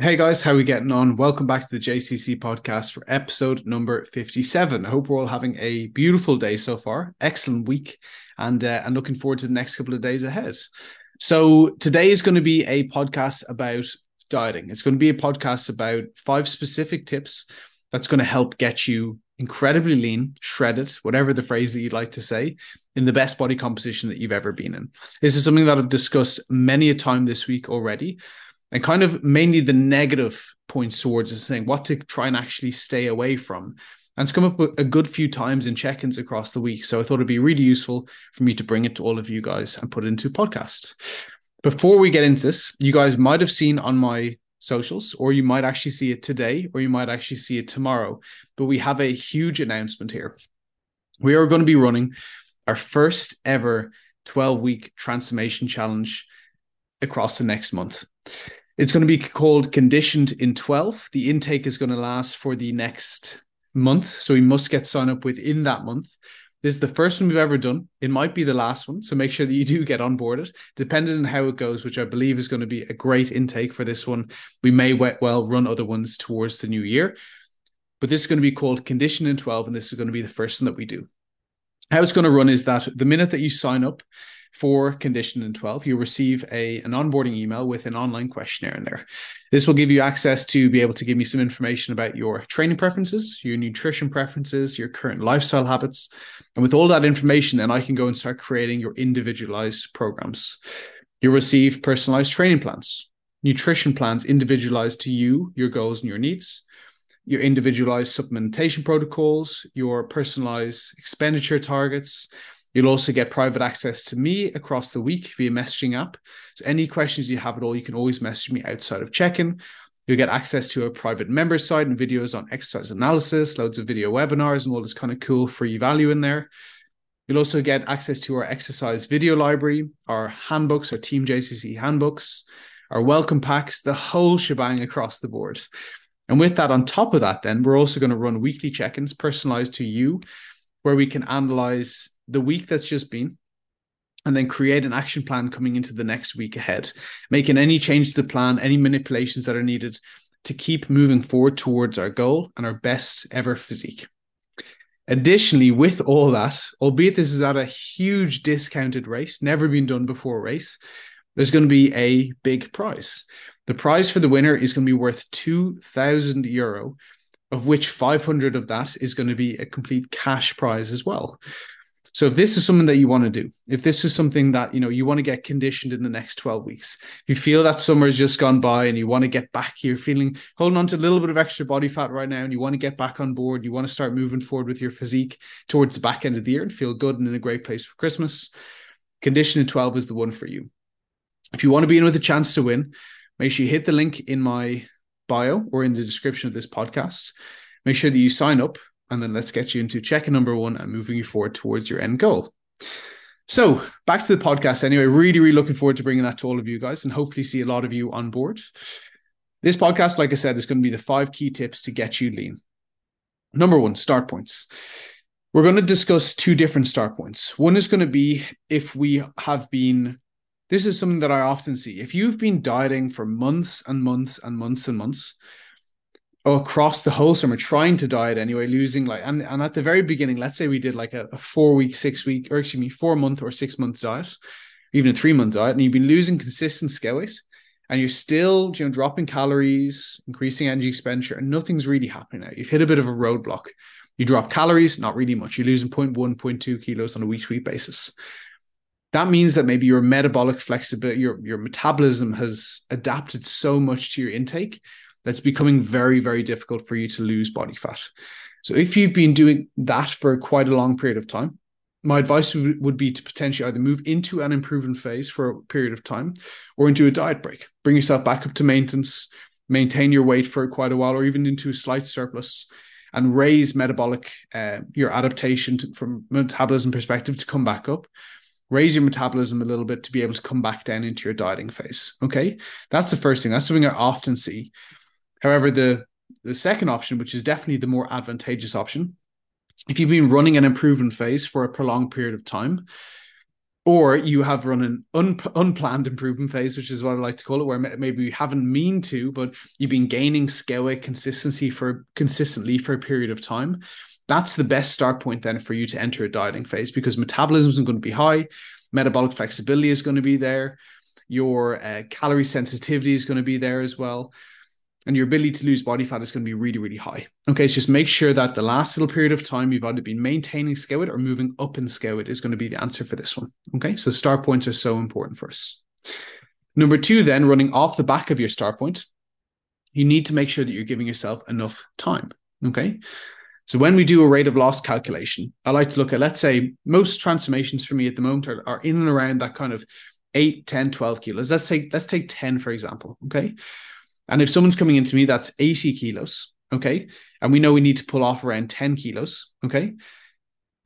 Hey guys, how are we getting on? Welcome back to the JCC podcast for episode number 57. I hope we're all having a beautiful day so far. Excellent week and uh, and looking forward to the next couple of days ahead. So today is going to be a podcast about dieting. It's going to be a podcast about five specific tips that's going to help get you incredibly lean, shredded, whatever the phrase that you'd like to say, in the best body composition that you've ever been in. This is something that I've discussed many a time this week already and kind of mainly the negative points towards is saying what to try and actually stay away from. And it's come up a good few times in check-ins across the week. So I thought it'd be really useful for me to bring it to all of you guys and put it into a podcast. Before we get into this, you guys might have seen on my socials, or you might actually see it today, or you might actually see it tomorrow. But we have a huge announcement here. We are going to be running our first ever 12 week transformation challenge across the next month. It's going to be called Conditioned in 12. The intake is going to last for the next month. So we must get signed up within that month. This is the first one we've ever done. It might be the last one. So make sure that you do get on board it, depending on how it goes, which I believe is going to be a great intake for this one. We may well run other ones towards the new year. But this is going to be called Conditioned in 12, and this is going to be the first one that we do. How it's going to run is that the minute that you sign up, for Conditioned in 12 you'll receive a an onboarding email with an online questionnaire in there. This will give you access to be able to give me some information about your training preferences your nutrition preferences your current lifestyle habits. And with all that information then i can go and start creating your individualized programs. You'll receive personalized training plans nutrition plans individualized to you your goals and your needs your individualized supplementation protocols your personalized expenditure targets You'll also get private access to me across the week via messaging app. So any questions you have at all, you can always message me outside of check-in. You'll get access to a private member site and videos on exercise analysis, loads of video webinars, and all this kind of cool free value in there. You'll also get access to our exercise video library, our handbooks, our Team JCC handbooks, our welcome packs, the whole shebang across the board. And with that, on top of that, then we're also going to run weekly check ins personalized to you, where we can analyze the week that's just been and then create an action plan coming into the next week ahead, making any change to the plan, any manipulations that are needed to keep moving forward towards our goal and our best ever physique. Additionally, with all that, albeit this is at a huge discounted rate, never been done before race, there's going to be a big prize. The prize for the winner is going to be worth 2,000 euro, of which 500 of that is going to be a complete cash prize as well. So if this is something that you want to do, if this is something that you know you want to get conditioned in the next 12 weeks, if you feel that summer's just gone by and you want to get back, you're feeling holding on to a little bit of extra body fat right now and you want to get back on board, you want to start moving forward with your physique towards the back end of the year and feel good and in a great place for Christmas, Conditioned in 12 is the one for you. If you want to be in with a chance to win, make sure you hit the link in my bio or in the description of this podcast. Make sure that you sign up and then let's get you into check number one and moving you forward towards your end goal. So back to the podcast anyway. Really, really looking forward to bringing that to all of you guys and hopefully see a lot of you on board. This podcast, like I said, is going to be the five key tips to get you lean. Number one, start points. We're going to discuss two different start points. One is going to be if we have been, this is something that I often see. If you've been dieting for months and months and months and months, across the whole summer trying to diet anyway, losing like and, and at the very beginning, let's say we did like a, a four week, six week, or excuse me, four month or six month diet, even a three month diet, and you've been losing consistent scale weight and you're still you know dropping calories, increasing energy expenditure, and nothing's really happening now. You've hit a bit of a roadblock. You drop calories, not really much. You're losing 0.1, 0.2 kilos on a week to week basis. That means that maybe your metabolic flexibility, your, your metabolism has adapted so much to your intake that's becoming very, very difficult for you to lose body fat. So if you've been doing that for quite a long period of time, my advice would be to potentially either move into an improvement phase for a period of time or into a diet break. Bring yourself back up to maintenance, maintain your weight for quite a while, or even into a slight surplus and raise metabolic, uh, your adaptation to, from metabolism perspective to come back up. Raise your metabolism a little bit to be able to come back down into your dieting phase. Okay. That's the first thing. That's something I often see However, the the second option, which is definitely the more advantageous option, if you've been running an improvement phase for a prolonged period of time, or you have run an un- unplanned improvement phase, which is what I like to call it, where maybe you haven't mean to, but you've been gaining scale weight consistency for consistently for a period of time. That's the best start point then for you to enter a dieting phase because metabolism isn't going to be high, metabolic flexibility is going to be there, your uh, calorie sensitivity is going to be there as well and your ability to lose body fat is going to be really, really high. Okay, so just make sure that the last little period of time you've either been maintaining weight or moving up in weight is going to be the answer for this one. Okay, so start points are so important for us. Number two, then running off the back of your start point, you need to make sure that you're giving yourself enough time. Okay. So when we do a rate of loss calculation, I like to look at, let's say, most transformations for me at the moment are, are in and around that kind of 8, 10, 12 kilos. Let's say, let's take 10, for example. Okay. And if someone's coming into me that's 80 kilos, okay, and we know we need to pull off around 10 kilos, okay,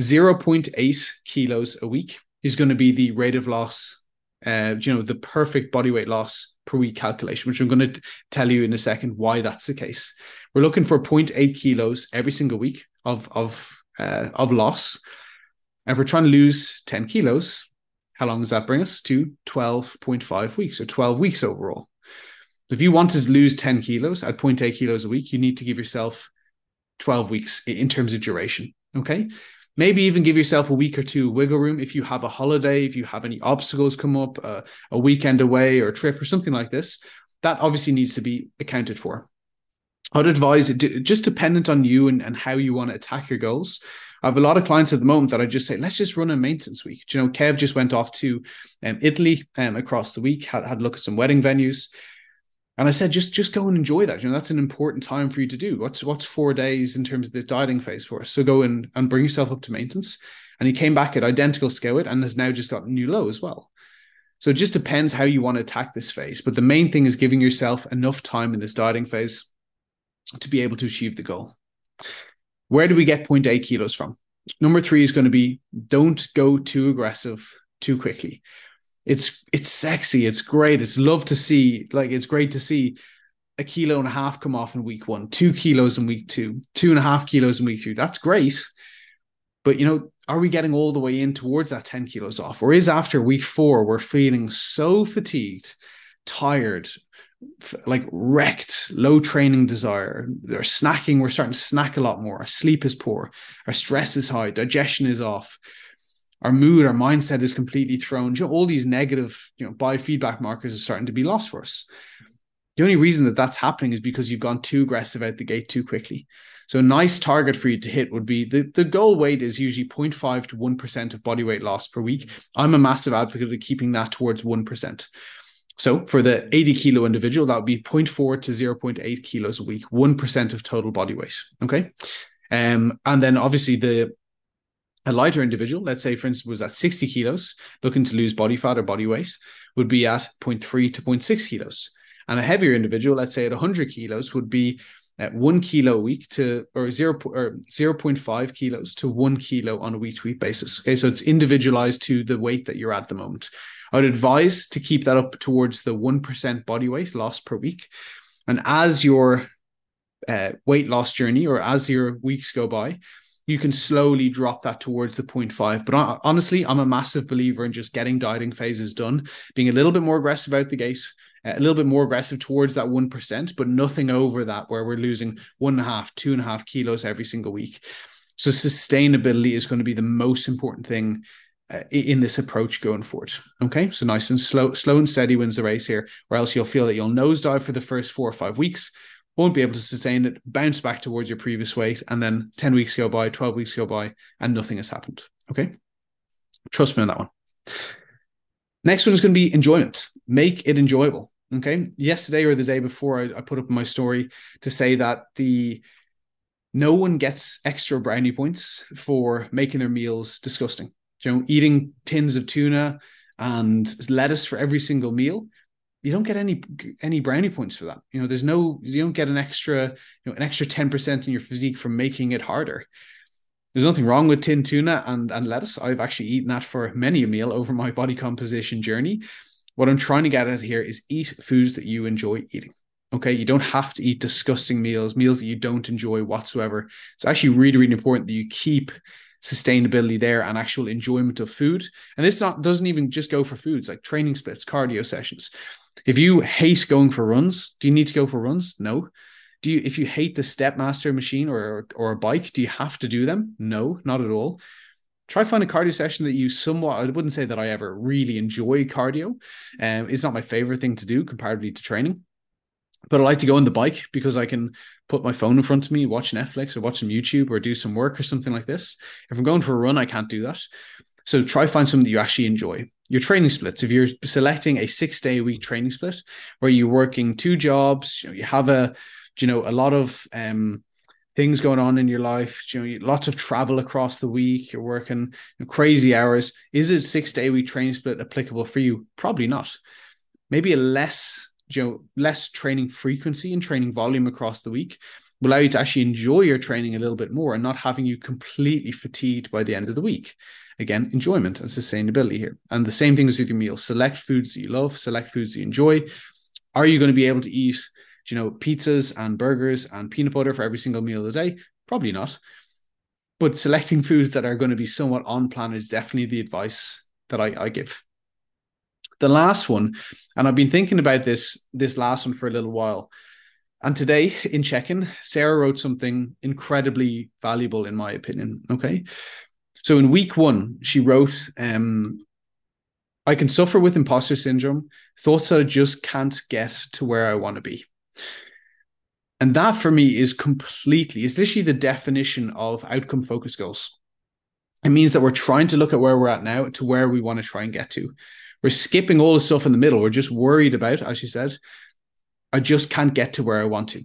0.8 kilos a week is going to be the rate of loss, uh, you know, the perfect body weight loss per week calculation, which I'm going to tell you in a second why that's the case. We're looking for 0.8 kilos every single week of of uh, of loss. And if we're trying to lose 10 kilos, how long does that bring us to 12.5 weeks or 12 weeks overall? If you wanted to lose 10 kilos at 0.8 kilos a week, you need to give yourself 12 weeks in terms of duration. Okay. Maybe even give yourself a week or two wiggle room if you have a holiday, if you have any obstacles come up, uh, a weekend away or a trip or something like this. That obviously needs to be accounted for. I'd advise it just dependent on you and, and how you want to attack your goals. I have a lot of clients at the moment that I just say, let's just run a maintenance week. You know, Kev just went off to um, Italy um, across the week, had, had a look at some wedding venues. And I said, just just go and enjoy that. You know, that's an important time for you to do. What's what's four days in terms of the dieting phase for us? So go and and bring yourself up to maintenance. And he came back at identical scale weight and has now just got new low as well. So it just depends how you want to attack this phase. But the main thing is giving yourself enough time in this dieting phase to be able to achieve the goal. Where do we get 0.8 kilos from? Number three is going to be don't go too aggressive too quickly it's it's sexy. It's great. It's love to see. Like it's great to see a kilo and a half come off in week one, two kilos in week two, two and a half kilos in week three. That's great. But you know, are we getting all the way in towards that 10 kilos off? Or is after week four, we're feeling so fatigued, tired, like wrecked, low training desire. Our snacking, we're starting to snack a lot more. Our sleep is poor. Our stress is high. Digestion is off our mood, our mindset is completely thrown. You know, all these negative, you know, biofeedback markers are starting to be lost for us. The only reason that that's happening is because you've gone too aggressive out the gate too quickly. So a nice target for you to hit would be the, the goal weight is usually 0.5 to 1% of body weight loss per week. I'm a massive advocate of keeping that towards 1%. So for the 80 kilo individual, that would be 0.4 to 0.8 kilos a week, 1% of total body weight. Okay. Um, and then obviously the a lighter individual, let's say, for instance, was at 60 kilos, looking to lose body fat or body weight, would be at 0.3 to 0.6 kilos. And a heavier individual, let's say at 100 kilos, would be at one kilo a week to or zero or 0.5 kilos to one kilo on a week to week basis. Okay, so it's individualized to the weight that you're at the moment. I would advise to keep that up towards the 1% body weight loss per week. And as your uh, weight loss journey or as your weeks go by, you can slowly drop that towards the 0.5. But honestly, I'm a massive believer in just getting dieting phases done, being a little bit more aggressive out the gate, a little bit more aggressive towards that 1%, but nothing over that where we're losing one and a half, two and a half kilos every single week. So sustainability is going to be the most important thing uh, in this approach going forward. Okay, so nice and slow, slow and steady wins the race here, or else you'll feel that you'll nosedive for the first four or five weeks, won't be able to sustain it, bounce back towards your previous weight, and then 10 weeks go by, 12 weeks go by, and nothing has happened. Okay. Trust me on that one. Next one is going to be enjoyment. Make it enjoyable. Okay. Yesterday or the day before, I, I put up my story to say that the no one gets extra brownie points for making their meals disgusting. You know, eating tins of tuna and lettuce for every single meal you don't get any any brownie points for that. You know, there's no you don't get an extra you know an extra ten percent in your physique from making it harder. There's nothing wrong with tin tuna and and lettuce. I've actually eaten that for many a meal over my body composition journey. What I'm trying to get at here is eat foods that you enjoy eating. Okay, you don't have to eat disgusting meals, meals that you don't enjoy whatsoever. It's actually really, really important that you keep sustainability there and actual enjoyment of food. And this not doesn't even just go for foods like training splits, cardio sessions. If you hate going for runs, do you need to go for runs? No. Do you if you hate the Stepmaster machine or or a bike, do you have to do them? No, not at all. Try find a cardio session that you somewhat. I wouldn't say that I ever really enjoy cardio. Um, it's not my favorite thing to do comparatively to training but I like to go on the bike because I can put my phone in front of me, watch Netflix or watch some YouTube or do some work or something like this. If I'm going for a run, I can't do that. So try find something that you actually enjoy. Your training splits. If you're selecting a six day a week training split where you're working two jobs, you, know, you have a, you know, a lot of um, things going on in your life, you know, lots of travel across the week, you're working crazy hours. Is it six day a week training split applicable for you? Probably not. Maybe a less you know less training frequency and training volume across the week will allow you to actually enjoy your training a little bit more and not having you completely fatigued by the end of the week again enjoyment and sustainability here and the same thing is with your meals select foods that you love select foods that you enjoy are you going to be able to eat you know pizzas and burgers and peanut butter for every single meal of the day probably not but selecting foods that are going to be somewhat on plan is definitely the advice that I, I give the last one, and I've been thinking about this this last one for a little while. And today in checking, Sarah wrote something incredibly valuable, in my opinion. Okay. So in week one, she wrote, um, I can suffer with imposter syndrome, thoughts that I just can't get to where I want to be. And that for me is completely, it's literally the definition of outcome focused goals. It means that we're trying to look at where we're at now to where we want to try and get to. We're skipping all the stuff in the middle. We're just worried about, as she said, I just can't get to where I want to.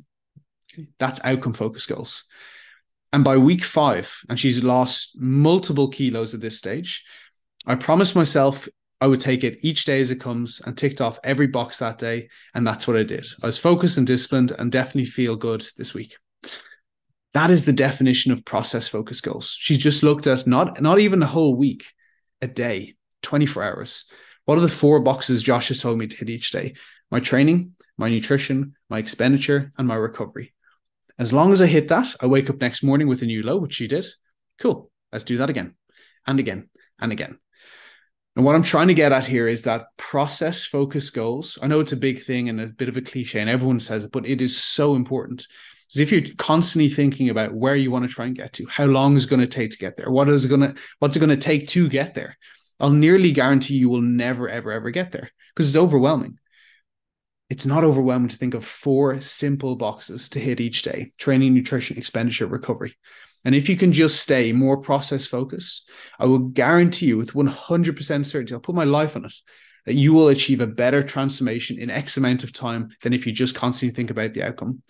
That's outcome focused goals. And by week five, and she's lost multiple kilos at this stage, I promised myself I would take it each day as it comes and ticked off every box that day. And that's what I did. I was focused and disciplined and definitely feel good this week. That is the definition of process focused goals. She just looked at not, not even a whole week, a day, 24 hours. What are the four boxes Josh has told me to hit each day? My training, my nutrition, my expenditure, and my recovery. As long as I hit that, I wake up next morning with a new low, which she did. Cool. Let's do that again and again and again. And what I'm trying to get at here is that process focused goals. I know it's a big thing and a bit of a cliche, and everyone says it, but it is so important. Because if you're constantly thinking about where you want to try and get to, how long is it going to take to get there, what is it going to, what's it going to take to get there, I'll nearly guarantee you will never, ever, ever get there because it's overwhelming. It's not overwhelming to think of four simple boxes to hit each day training, nutrition, expenditure, recovery. And if you can just stay more process focused, I will guarantee you with 100% certainty, I'll put my life on it, that you will achieve a better transformation in X amount of time than if you just constantly think about the outcome.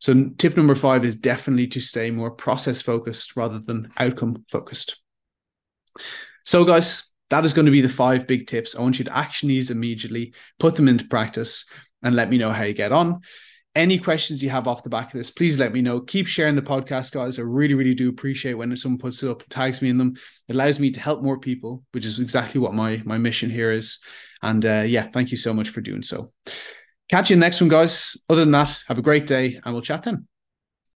So, tip number five is definitely to stay more process focused rather than outcome focused. So, guys, that is going to be the five big tips. I want you to action these immediately, put them into practice, and let me know how you get on. Any questions you have off the back of this, please let me know. Keep sharing the podcast, guys. I really, really do appreciate when someone puts it up, tags me in them. It allows me to help more people, which is exactly what my my mission here is. And uh, yeah, thank you so much for doing so. Catch you next one, guys. Other than that, have a great day, and we'll chat then.